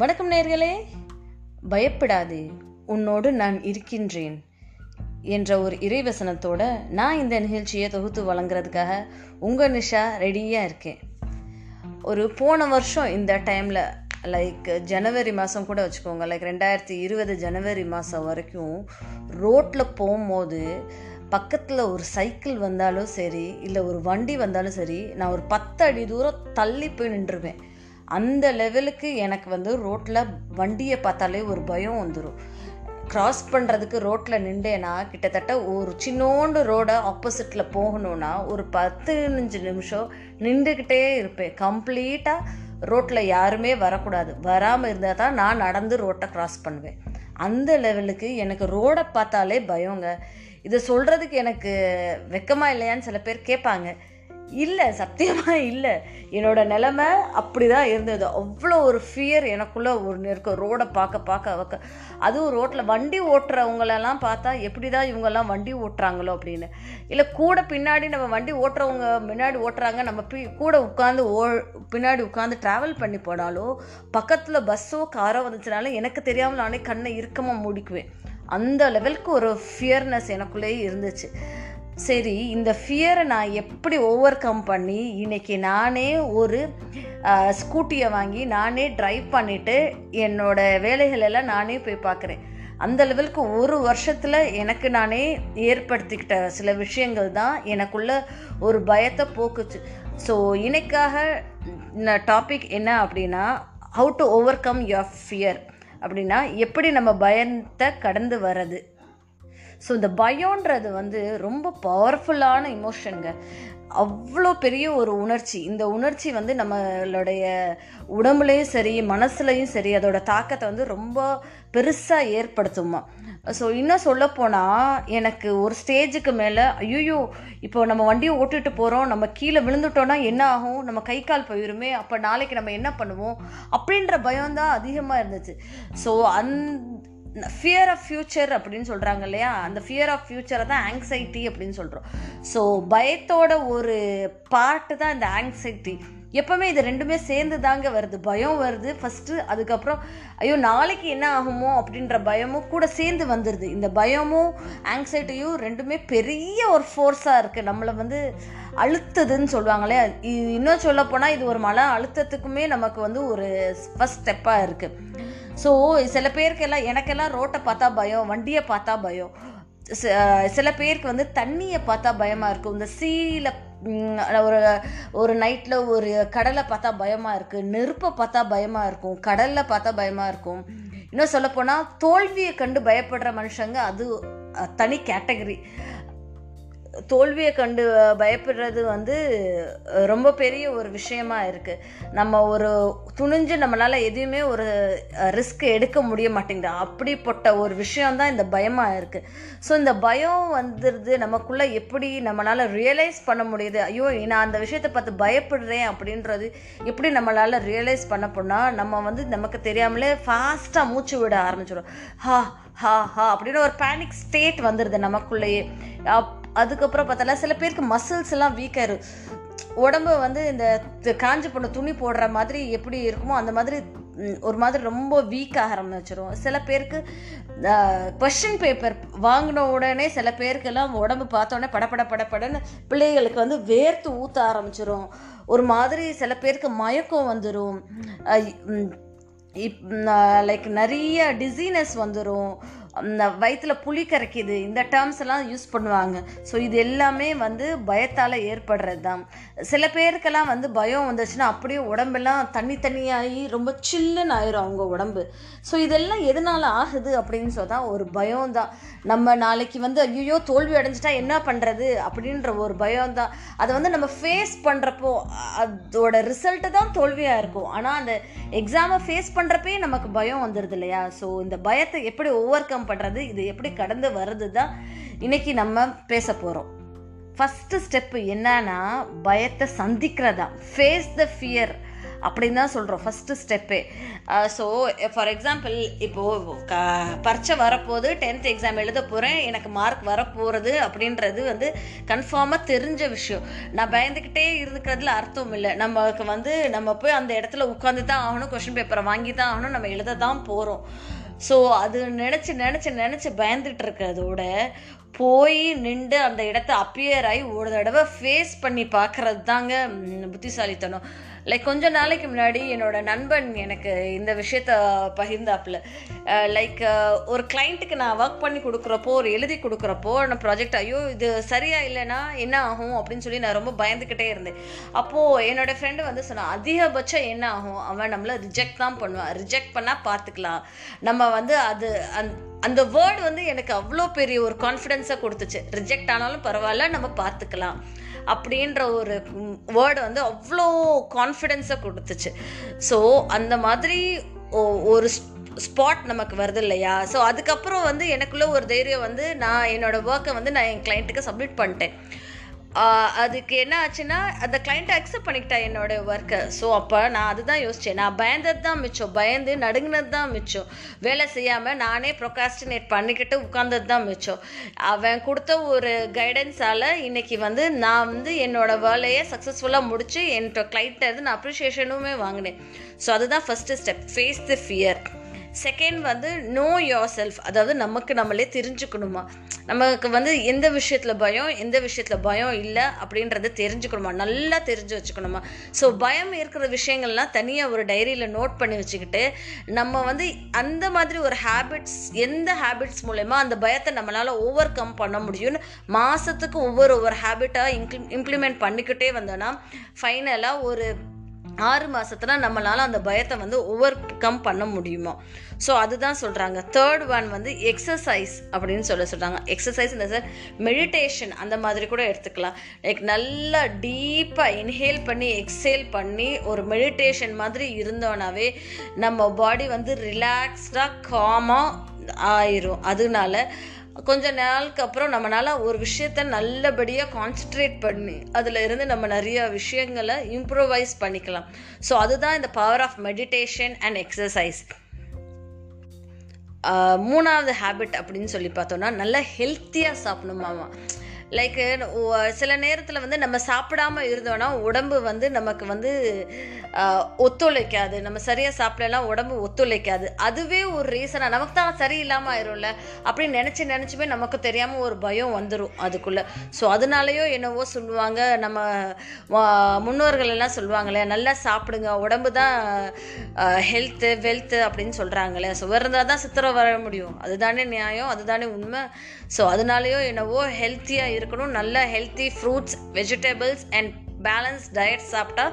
வணக்கம் நேர்களே. பயப்படாதே உன்னோடு நான் இருக்கின்றேன் என்ற ஒரு இறைவசனத்தோட நான் இந்த நிகழ்ச்சியை தொகுத்து வழங்குறதுக்காக உங்கள் நிஷா ரெடியாக இருக்கேன். ஒரு போன வருஷம் இந்த டைமில் லைக் ஜனவரி மாதம் கூட வச்சுக்கோங்க லைக் ரெண்டாயிரத்தி இருபது ஜனவரி மாதம் வரைக்கும் ரோட்டில் போகும்போது பக்கத்தில் ஒரு சைக்கிள் வந்தாலும் சரி இல்லை ஒரு வண்டி வந்தாலும் சரி நான் ஒரு பத்து அடி தூரம் தள்ளி போய் நின்றுருவேன். அந்த லெவலுக்கு எனக்கு வந்து ரோட்டில் வண்டியை பார்த்தாலே ஒரு பயம் வந்துடும் கிராஸ் பண்ணுறதுக்கு ரோட்டில் நின்றேன்னா கிட்டத்தட்ட ஒரு சின்னோண்டு ரோடை ஆப்போசிட்டில் போகணுன்னா ஒரு பதினஞ்சு நிமிஷம் நின்றுக்கிட்டே இருப்பேன். கம்ப்ளீட்டாக ரோட்டில் யாருமே வரக்கூடாது. வராமல் இருந்தால் தான் நான் நடந்து ரோட்டை க்ராஸ் பண்ணுவேன். அந்த லெவலுக்கு எனக்கு ரோடை பார்த்தாலே பயங்க. இதை சொல்கிறதுக்கு எனக்கு வெக்கமாக இல்லையான்னு சில பேர் கேட்பாங்க. இல்லை சத்தியமாக இல்லை. என்னோடய நிலமை அப்படி தான் இருந்தது. அவ்வளோ ஒரு ஃபியர் எனக்குள்ளே ஒரு இருக்க ரோடை பார்க்க பார்க்க வைக்க அதுவும் ரோட்டில் வண்டி ஓட்டுறவங்களெல்லாம் பார்த்தா எப்படி தான் இவங்கெல்லாம் வண்டி ஓட்டுறாங்களோ அப்படின்னு. இல்லை கூட பின்னாடி நம்ம வண்டி ஓட்டுறவங்க முன்னாடி ஓட்டுறாங்க. நம்ம பி கூட உட்காந்து ஓ பின்னாடி உட்காந்து ட்ராவல் பண்ணி போனாலும் பக்கத்தில் பஸ்ஸோ காரோ வந்துச்சுனாலும் எனக்கு தெரியாமல் நானே கண்ணை இறுக்கமாக மூடிக்குவேன். அந்த லெவலுக்கு ஒரு ஃபியர்னஸ் எனக்குள்ளேயே இருந்துச்சு. சரி இந்த ஃபியரை நான் எப்படி ஓவர் கம் பண்ணி இன்றைக்கி நானே ஒரு ஸ்கூட்டியை வாங்கி நானே ட்ரைவ் பண்ணிவிட்டு என்னோட வேலைகளெல்லாம் நானே போய் பார்க்குறேன். அந்த லெவலுக்கு ஒரு வருஷத்தில் எனக்கு நானே ஏற்படுத்திக்கிட்ட சில விஷயங்கள் தான் எனக்குள்ள ஒரு பயத்தை போக்குச்சு. ஸோ இன்னைக்காக டாபிக் என்ன அப்படின்னா how to overcome your fear அப்படின்னா எப்படி நம்ம பயத்தை கடந்து வர்றது. ஸோ இந்த பயம்ன்றது வந்து ரொம்ப பவர்ஃபுல்லான இமோஷனுங்க அவ்வளோ பெரிய ஒரு உணர்ச்சி. இந்த உணர்ச்சி வந்து நம்மளுடைய உடம்புலையும் சரி மனசுலையும் சரி அதோட தாக்கத்தை வந்து ரொம்ப பெருசாக ஏற்படுத்துமா. ஸோ இன்னும் சொல்லப்போனால் எனக்கு ஒரு ஸ்டேஜுக்கு மேலே ஐயோ இப்போ நம்ம வண்டியை ஓட்டிட்டு போகிறோம் நம்ம கீழே விழுந்துட்டோன்னா என்ன ஆகும்? நம்ம கை கால் போயிருமே அப்போ நாளைக்கு நம்ம என்ன பண்ணுவோம்? அப்படின்ற பயம் தான் அதிகமாக இருந்துச்சு. ஸோ அந் ஃபியர் ஆஃப் ஃப்யூச்சர் அப்படின்னு சொல்கிறாங்க இல்லையா? அந்த ஃபியர் ஆஃப் ஃப்யூச்சரை தான் ஆங்ஸைட்டி அப்படின்னு சொல்கிறோம் ஸோ பயத்தோட ஒரு பார்ட்டு தான் இந்த ஆங்ஸைட்டி எப்போவுமே இது ரெண்டுமே சேர்ந்து தாங்க வருது. பயம் வருது. ஃபஸ்ட்டு அதுக்கப்புறம் ஐயோ நாளைக்கு என்ன ஆகுமோ அப்படின்ற பயமும் கூட சேர்ந்து வந்துடுது இந்த பயமும் ஆங்ஸைட்டியும் ரெண்டுமே பெரிய ஒரு ஃபோர்ஸாக இருக்குது நம்மளை வந்து அழுத்துதுன்னு சொல்லுவாங்களே இன்னும் சொல்லப்போனால் இது ஒரு மன அழுத்தத்துக்குமே நமக்கு வந்து ஒரு ஃபஸ்ட் ஸ்டெப்பாக இருக்குது ஸோ சில பேருக்கெல்லாம் எனக்கெல்லாம் ரோட்டை பார்த்தா பயம் வண்டியை பார்த்தா பயம். சில பேருக்கு வந்து தண்ணியை பார்த்தா பயமாக இருக்கும். இந்த சீல ஒரு ஒரு நைட்டில் ஒரு கடலை பார்த்தா பயமாக இருக்குது நெருப்பை பார்த்தா பயமாக இருக்கும். கடலில் பார்த்தா பயமாக இருக்கும். இன்னும் சொல்லப்போனால் தோல்வியை கண்டு பயப்படுற மனுஷங்க அது தனி கேட்டகரி. தோல்வியை கண்டு பயப்படுறது வந்து ரொம்ப பெரிய ஒரு விஷயமா இருக்குது நம்ம ஒரு துணிஞ்சு நம்மளால் எதுவுமே ஒரு ரிஸ்க் எடுக்க முடிய மாட்டேங்குது. அப்படிப்பட்ட ஒரு விஷயம்தான் இந்த பயமாக இருக்குது ஸோ இந்த பயம் வந்துடுது நமக்குள்ளே எப்படி நம்மளால் ரியலைஸ் பண்ண முடியுது? ஐயோ நான் அந்த விஷயத்தை பார்த்து பயப்படுறேன் அப்படின்றது எப்படி நம்மளால் ரியலைஸ் பண்ண போனால் நம்ம வந்து நமக்கு தெரியாமலே ஃபாஸ்ட்டாக மூச்சு விட ஆரம்பிச்சிடும் ஹா ஹா ஹா அப்படின்னு ஒரு பேனிக் ஸ்டேட் வந்துடுது நமக்குள்ளேயே. அப் அதுக்கப்புறம் பார்த்தால சில பேருக்கு மசில்ஸ் எல்லாம் வீக்காக உடம்பு வந்து இந்த காஞ்சி போன துணி போடுற மாதிரி எப்படி இருக்குமோ அந்த மாதிரி ஒரு மாதிரி ரொம்ப வீக்காக ஆரம்பிச்சிடும் சில பேருக்கு கொஷின் பேப்பர் வாங்கின உடனே சில பேருக்கெல்லாம் உடம்பு பார்த்தோன்னே படப்பட படப்படன்னு பிள்ளைகளுக்கு வந்து வேர்த்து ஊற்ற ஆரம்பிச்சிடும் ஒரு மாதிரி சில பேருக்கு மயக்கம் வந்துடும் இப் லைக் நிறைய டிசீனஸ் வந்துடும் வயிற்றில் புளி கரைக்குது. இந்த டேர்ம்ஸ் எல்லாம் யூஸ் பண்ணுவாங்க. ஸோ இது எல்லாமே வந்து பயத்தால் ஏற்படுறது தான் சில பேருக்கெல்லாம் வந்து பயம் வந்துச்சுன்னா அப்படியே உடம்பெல்லாம் தண்ணி தண்ணியாகி ரொம்ப சில்லுன்னு ஆயிரும் அவங்க உடம்பு. ஸோ இதெல்லாம் எதனால் ஆகுது அப்படின்னு சொன்னால் ஒரு பயம் தான் நம்ம நாளைக்கு வந்து ஐயோ தோல்வி அடைஞ்சிட்டா என்ன பண்ணுறது அப்படின்ற ஒரு பயம் தான் அதை வந்து நம்ம ஃபேஸ் பண்ணுறப்போ அதோட ரிசல்ட்டு தான் தோல்வியாக இருக்கும். ஆனால் அந்த எக்ஸாமை ஃபேஸ் பண்ணுறப்பே நமக்கு பயம் வந்துடுது இல்லையா? ஸோ இந்த பயத்தை எப்படி ஓவர் கம் பண்ணுறது இது எப்படி கடந்து வர்றது தான் இன்னைக்கு நம்ம பேச போகிறோம் ஃபஸ்ட்டு ஸ்டெப்பு என்னன்னா பயத்தை சந்திக்கிறதா ஃபேஸ் த ஃபியர் அப்படின்னு தான் சொல்கிறோம் ஃபஸ்ட்டு ஸ்டெப்பே ஸோ ஃபார் எக்ஸாம்பிள் இப்போது க பரீட்சை வரப்போகுது டென்த் எக்ஸாம் எழுத போகிறேன் எனக்கு மார்க் வரப்போகிறது அப்படின்றது வந்து கன்ஃபார்மாக தெரிஞ்ச விஷயம். நான் பயந்துக்கிட்டே இருக்கிறதுல அர்த்தம் இல்லை. நமக்கு வந்து நம்ம போய் அந்த இடத்துல உட்காந்து தான் ஆகணும் கொஷின் பேப்பரை வாங்கி தான் ஆகணும் நம்ம எழுத தான் போகிறோம் ஸோ அது நினச்சி நினச்சி நினச்சி பயந்துட்டு இருக்கிறதோட போய் நின்று அந்த இடத்த அப்பியர் ஆகி ஒரு தடவை ஃபேஸ் பண்ணி பார்க்கறது தாங்க புத்திசாலித்தனம். லைக் கொஞ்ச நாளைக்கு முன்னாடி என்னோட நண்பன் எனக்கு இந்த விஷயத்த பகிர்ந்தாப்புல. லைக் ஒரு கிளைண்ட்டுக்கு நான் ஒர்க் பண்ணி கொடுக்குறப்போ ஒரு எழுதி கொடுக்குறப்போ நான் ப்ராஜெக்ட் ஐயோ இது சரியா இல்லைன்னா என்ன ஆகும் அப்படின்னு சொல்லி நான் ரொம்ப பயந்துக்கிட்டே இருந்தேன். அப்போது என்னோட ஃப்ரெண்டு வந்து சொன்னான் அதிகபட்சம் என்ன ஆகும்? அவன் நம்மளை ரிஜெக்ட் தான் பண்ணுவான். ரிஜெக்ட் பண்ணால் பார்த்துக்கலாம் நம்ம வந்து அது அந் அந்த வேர்டு வந்து எனக்கு அவ்வளோ பெரிய ஒரு கான்ஃபிடென்ஸை கொடுத்துச்சு. ரிஜெக்ட் ஆனாலும் பரவாயில்ல நம்ம பார்த்துக்கலாம் அப்படின்ற ஒரு வேர்டு வந்து அவ்வளோ கான்ஃபிடென்ஸை கொடுத்துச்சு. ஸோ அந்த மாதிரி ஒரு ஸ்பாட் நமக்கு வருது இல்லையா? ஸோ அதுக்கப்புறம் வந்து எனக்குள்ளே ஒரு தைரியம் வந்து நான் என்னோடய ஒர்க்கை வந்து நான் என் கிளைண்ட்டுக்கு சப்மிட் பண்ணிட்டேன். அதுக்கு என்ன ஆச்சுன்னா அந்த கிளைண்ட்டை அக்செப்ட் பண்ணிக்கிட்டா என்னோட ஒர்க்கை ஸோ அப்போ நான் அதுதான் யோசித்தேன் நான் பயந்தது தான் மிச்சம். பயந்து நடுங்கினது தான் மிச்சம். வேலை செய்யாமல் நானே ப்ரொகாஸ்டினேட் பண்ணிக்கிட்டு உட்காந்தது தான் மிச்சம். அவன் கொடுத்த ஒரு கைடன்ஸால் இன்றைக்கி வந்து நான் வந்து என்னோட வேலையை சக்ஸஸ்ஃபுல்லாக முடித்து என்னோட கிளைண்ட்டை இருந்து நான் அப்ரிஷியேஷனுமே வாங்கினேன். ஸோ அதுதான் first step face the fear second வந்து நோ யோர் செல்ஃப் அதாவது நமக்கு நம்மளே தெரிஞ்சுக்கணுமா? நமக்கு வந்து எந்த விஷயத்தில் பயம் எந்த விஷயத்தில் பயம் இல்லை அப்படின்றத தெரிஞ்சுக்கணுமா? நல்லா தெரிஞ்சு வச்சுக்கணுமா? ஸோ பயம் இருக்கிற விஷயங்கள்லாம் தனியாக ஒரு டைரியில் நோட் பண்ணி வச்சுக்கிட்டு நம்ம வந்து அந்த மாதிரி ஒரு ஹேபிட்ஸ் எந்த ஹேபிட்ஸ் மூலயமா அந்த பயத்தை நம்மளால் ஓவர் கம் பண்ண முடியும்னு மாதத்துக்கு ஒவ்வொரு ஒவ்வொரு ஹேபிட்டாக இம்ப்ளி இம்ப்ளிமெண்ட் பண்ணிக்கிட்டே வந்தோன்னா ஃபைனலாக ஒரு ஆறு மாதத்தில் நம்மளால் அந்த பயத்தை வந்து ஓவர் கம் பண்ண முடியுமா? ஸோ அதுதான் சொல்கிறாங்க தேர்ட் ஒன் வந்து எக்ஸசைஸ் அப்படின்னு சொல்ல சொல்கிறாங்க எக்ஸசைஸ் இந்த சார் மெடிடேஷன் அந்த மாதிரி கூட எடுத்துக்கலாம். லைக் நல்லா டீப்பாக இன்ஹேல் பண்ணி எக்ஸேல் பண்ணி ஒரு மெடிடேஷன் மாதிரி இருந்தோன்னாவே நம்ம பாடி வந்து ரிலாக்ஸ்டாக காமாக ஆயிரும். அதனால கொஞ்ச நாளுக்கு அப்புறம் நம்மளால ஒரு விஷயத்த நல்லபடியாக கான்சென்ட்ரேட் பண்ணி அதில் இருந்து நம்ம நிறைய விஷயங்களை இம்ப்ரூவைஸ் பண்ணிக்கலாம். ஸோ அதுதான் இந்த power of meditation and exercise மூணாவது ஹேபிட் அப்படின்னு சொல்லி பார்த்தோம்னா நல்லா ஹெல்த்தியாக சாப்பிடணுமாமா லைக் சில நேரத்தில் வந்து நம்ம சாப்பிடாம இருந்தோன்னா உடம்பு வந்து நமக்கு வந்து ஒத்துழைக்காது. நம்ம சரியாக சாப்பிடலாம் உடம்பு ஒத்துழைக்காது. அதுவே ஒரு ரீசனாக நமக்கு தான் சரியில்லாமல் ஆயிரும்ல. அப்படின்னு நினச்சி நினச்சுமே நமக்கு தெரியாமல் ஒரு பயம் வந்துடும் அதுக்குள்ளே. ஸோ அதனாலேயோ என்னவோ சொல்லுவாங்க. நம்ம முன்னோர்கள் எல்லாம் சொல்லுவாங்களே நல்லா சாப்பிடுங்க. உடம்பு தான் ஹெல்த்து வெல்த்து அப்படின்னு சொல்கிறாங்களே ஸோ இருந்தால் தான் சித்திரம் வர முடியும். அதுதானே நியாயம். அதுதானே உண்மை. ஸோ அதனாலேயோ என்னவோ ஹெல்த்தியாக இருக்கணும். நல்ல healthy fruits vegetables and balance diet சாப்பிட்டா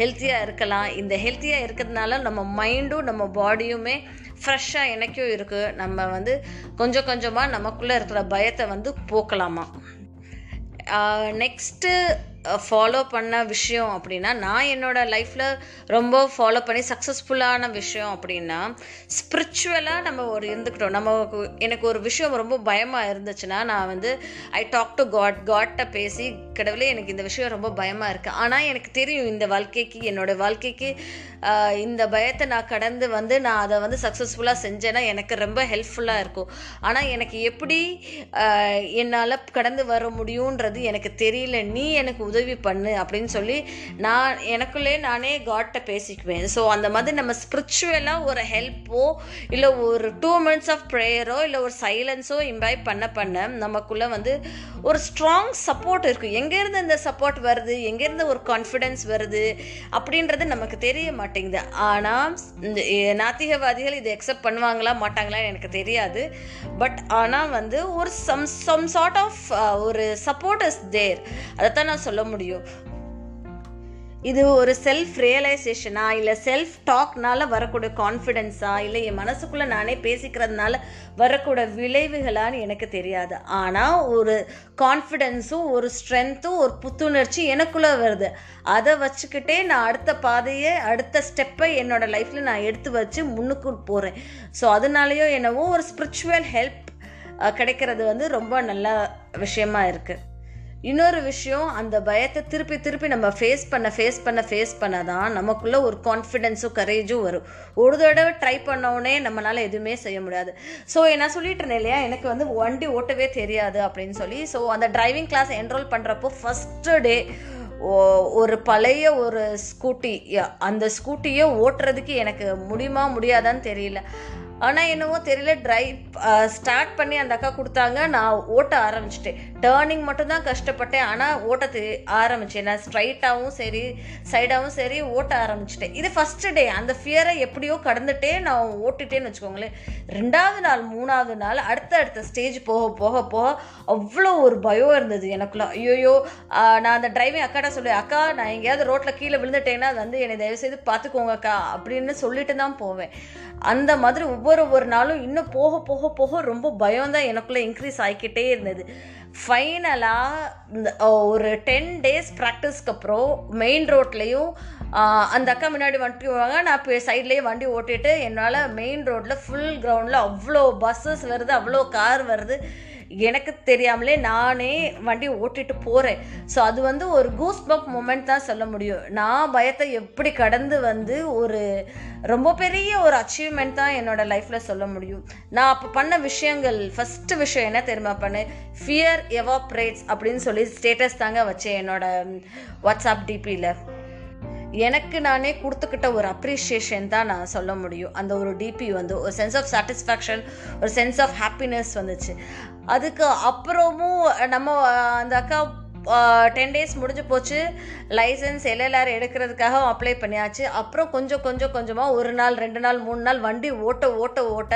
ஹெல்த்தியாக இருக்கலாம். இந்த ஹெல்த்தியாக இருக்கிறதுனால நம்ம மைண்டும் நம்ம பாடியுமே ஃப்ரெஷ்ஷாக எனக்கும் இருக்குது நம்ம வந்து கொஞ்சம் கொஞ்சமாக நமக்குள்ளே இருக்கிற பயத்தை வந்து போக்கலாமா? நெக்ஸ்ட்டு ஃபாலோ பண்ண விஷயம் அப்படின்னா நான் என்னோட லைஃப்பில் ரொம்ப ஃபாலோ பண்ணி சக்ஸஸ்ஃபுல்லான விஷயம் அப்படின்னா ஸ்பிரிச்சுவலாக நம்ம ஒரு இருந்துக்கிட்டோம். நம்ம எனக்கு ஒரு விஷயம் ரொம்ப பயமாக இருந்துச்சுன்னா நான் வந்து ஐ டாக் டு காட் காட்ட பேசி கடவுளே எனக்கு இந்த விஷயம் ரொம்ப பயமாக இருக்குது ஆனால் எனக்கு தெரியும் இந்த வாழ்க்கைக்கு என்னோட வாழ்க்கைக்கு இந்த பயத்தை நான் கடந்து வந்து நான் அதை வந்து சக்ஸஸ்ஃபுல்லாக செஞ்சேன்னா எனக்கு ரொம்ப ஹெல்ப்ஃபுல்லாக இருக்கும். ஆனால் எனக்கு எப்படி என்னால் கடந்து வர முடியுன்றது எனக்கு தெரியல. நீ எனக்கு உதவி உதவி பண்ணு அப்படின்னு சொல்லி நான் எனக்குள்ளே நானே காட்டை பேசிக்குவேன். ஸோ அந்த மாதிரி நம்ம ஸ்பிரிச்சுவலாக ஒரு ஹெல்ப்போ இல்லை ஒரு டூ மினிட்ஸ் ஆஃப் ப்ரேயரோ இல்லை ஒரு சைலன்ஸோ இம்பைப் பண்ண பண்ண நமக்குள்ளே வந்து ஒரு ஸ்ட்ராங் சப்போர்ட் இருக்கும் எங்கேருந்து இந்த சப்போர்ட் வருது? எங்கேருந்து ஒரு கான்ஃபிடென்ஸ் வருது? அப்படின்றது நமக்கு தெரிய மாட்டேங்குது. ஆனால் இந்த நாத்திகவாதிகள் இதை எக்ஸப்ட் பண்ணுவாங்களா மாட்டாங்களான்னு எனக்கு தெரியாது. பட் ஆனால் வந்து ஒரு சம் சம் சார்ட் ஆஃப் ஒரு சப்போர்ட் இஸ் தேர் அதைத்தான் நான் சொல்ல முடியும். இது ஒரு செல்ஃப் ரியலைசேஷனா இல்லை செல்ஃப் டாக்னால வரக்கூடிய கான்ஃபிடென்ஸா இல்லை என் மனசுக்குள்ளே நானே பேசிக்கிறதுனால வரக்கூடிய விளைவுகளான்னு எனக்கு தெரியாது. ஆனால் ஒரு கான்ஃபிடென்ஸும் ஒரு ஸ்ட்ரென்த்தும் ஒரு புத்துணர்ச்சி எனக்குள்ளே வருது. அதை வச்சுக்கிட்டே நான் அடுத்த பாதையை அடுத்த ஸ்டெப்பை என்னோட லைஃப்பில் நான் எடுத்து வச்சு முன்னுக்கு போகிறேன் ஸோ அதனாலேயோ என்னவோ ஒரு ஸ்பிரிச்சுவல் ஹெல்ப் கிடைக்கிறது வந்து ரொம்ப நல்ல விஷயமா இருக்குது இன்னொரு விஷயம் அந்த பயத்தை திருப்பி திருப்பி நம்ம ஃபேஸ் பண்ண ஃபேஸ் பண்ண ஃபேஸ் பண்ண தான் நமக்குள்ளே ஒரு கான்ஃபிடென்ஸும் கரேஜும் வரும். ஒரு தடவை ட்ரை பண்ணோடனே நம்மளால் எதுவுமே செய்ய முடியாது. ஸோ நான் சொல்லிட்டு இருந்தேன் இல்லையா எனக்கு வந்து வண்டி ஓட்டவே தெரியாது அப்படின்னு சொல்லி. ஸோ அந்த டிரைவிங் கிளாஸ் என்ரோல் பண்ணுறப்போ ஃபஸ்ட்டு டே ஒரு பழைய ஒரு ஸ்கூட்டி அந்த ஸ்கூட்டியை ஓட்டுறதுக்கு எனக்கு முடியுமா முடியாதான்னு தெரியல. ஆனால் என்னவோ தெரியல ட்ரைவ் ஸ்டார்ட் பண்ணி அந்த அக்கா கொடுத்தாங்க. நான் ஓட்ட ஆரம்பிச்சிட்டேன். டேர்னிங் மட்டும்தான் கஷ்டப்பட்டேன். ஆனால் ஓட்ட தெ ஆரம்பித்தேன் நான் ஸ்ட்ரைட்டாகவும் சரி சைடாகவும் சரி ஓட்ட ஆரம்பிச்சிட்டேன். இது ஃபஸ்ட்டு டே அந்த ஃபியரை எப்படியோ கடந்துட்டே நான் ஓட்டிட்டேன்னு வச்சுக்கோங்களேன். ரெண்டாவது நாள் மூணாவது நாள் அடுத்த அடுத்த ஸ்டேஜ் போக போக போக அவ்வளோ ஒரு பயம் இருந்தது எனக்குள்ள. ஐயோயோ நான் அந்த டிரைவிங் அக்காட்ட சொல்லுவேன் அக்கா நான் எங்கேயாவது ரோட்டில் கீழே விழுந்துட்டேன்னா அது வந்து என்னை தயவுசெய்து பார்த்துக்கோங்க அக்கா அப்படின்னு சொல்லிட்டு தான் போவேன். அந்த மாதிரி ஒவ்வொரு ஒரு நாளும் இன்னும் போக போக போக ரொம்ப பயம் தான் எனக்குள்ளே இன்க்ரீஸ் ஆகிக்கிட்டே இருந்தது. ஃபைனலாக இந்த ஒரு டென் டேஸ் ப்ராக்டிஸ்க்கு அப்புறம் மெயின் ரோட்லேயும் அந்த அக்கா முன்னாடி வண்டி வாங்க நான் இப்போ சைட்லேயே வண்டி ஓட்டிட்டு என்னால் மெயின் ரோட்டில் ஃபுல் கிரவுண்டில் அவ்வளோ பஸ்ஸஸ் வருது அவ்வளோ கார் வருது. எனக்கு தெரியாமலே நானே வண்டி ஓட்டிட்டு போகிறேன் ஸோ அது வந்து ஒரு கூஸ் பம்ப் மூமெண்ட் தான் சொல்ல முடியும். நான் பயத்தை எப்படி கடந்து வந்து ஒரு ரொம்ப பெரிய ஒரு அச்சீவ்மெண்ட் தான் என்னோட லைஃப்பில் சொல்ல முடியும். நான் அப்போ பண்ண விஷயங்கள் ஃபஸ்ட்டு விஷயம் என்ன தெரியுமா பண்ணேன்? ஃபியர் எவாப்ரேட்ஸ் அப்படின்னு சொல்லி ஸ்டேட்டஸ் தாங்க வச்சேன் என்னோட வாட்ஸ்அப் டிபியில் எனக்கு நானே கொடுத்துக்கிட்ட ஒரு அப்ரிஷியேஷன் தான் நான் சொல்ல முடியும். அந்த ஒரு டிபி வந்து ஒரு சென்ஸ் ஆஃப் சாட்டிஸ்ஃபேக்ஷன் ஒரு சென்ஸ் ஆஃப் ஹாப்பினஸ் வந்துச்சு. அதுக்கு அப்புறமும் நம்ம அந்த அக்கா டென் டேஸ் முடிஞ்சு போச்சு. லைசன்ஸ் எல்எல்ஆர் எடுக்கிறதுக்காக அப்ளை பண்ணியாச்சு. அப்புறம் கொஞ்சம் கொஞ்சம் கொஞ்சமாக ஒரு நாள் ரெண்டு நாள் மூணு நாள் வண்டி ஓட்ட ஓட்ட ஓட்ட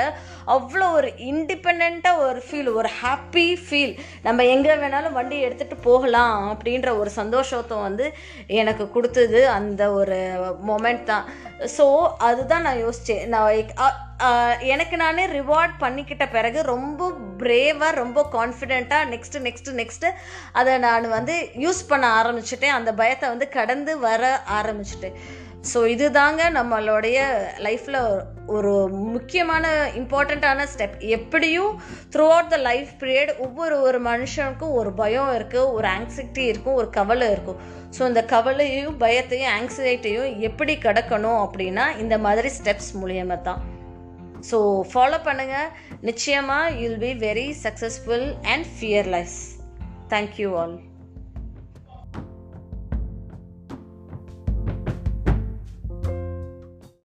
அவ்வளோ ஒரு இண்டிபெண்ட்டாக ஒரு ஃபீல் ஒரு ஹாப்பி ஃபீல் நம்ம எங்கே வேணாலும் வண்டி எடுத்துகிட்டு போகலாம் அப்படின்ற ஒரு சந்தோஷத்தை வந்து எனக்கு கொடுத்தது அந்த ஒரு மொமெண்ட் தான். ஸோ அதுதான் நான் யோசித்தேன் நான் எனக்கு நானே ரிவார்ட் பண்ணிக்கிட்ட பிறகு ரொம்ப பிரேவாக ரொம்ப கான்ஃபிடெண்ட்டாக நெக்ஸ்ட்டு நெக்ஸ்ட்டு நெக்ஸ்ட்டு அதை நான் வந்து யூஸ் பண்ண ஆரம்பிச்சிட்டேன். அந்த பயத்தை வந்து கடந்து வர ஆரம்பிச்சிட்டேன். ஸோ இதுதாங்க நம்மளுடைய லைஃப்பில் ஒரு முக்கியமான இம்பார்ட்டண்ட்டான ஸ்டெப் எப்படியும் throughout the life period ஒவ்வொரு ஒரு மனுஷனுக்கும் ஒரு பயம் இருக்குது ஒரு ஆங்ஸைட்டி இருக்கும் ஒரு கவலை இருக்கும். ஸோ இந்த கவலையும் பயத்தையும் ஆங்ஸைட்டியும் எப்படி கடக்கணும் அப்படின்னா இந்த மாதிரி ஸ்டெப்ஸ் மூலியமாக தான் ஸோ ஃபாலோ பண்ணுங்கள் நிச்சயமாக you'll be very successful and fearless thank you all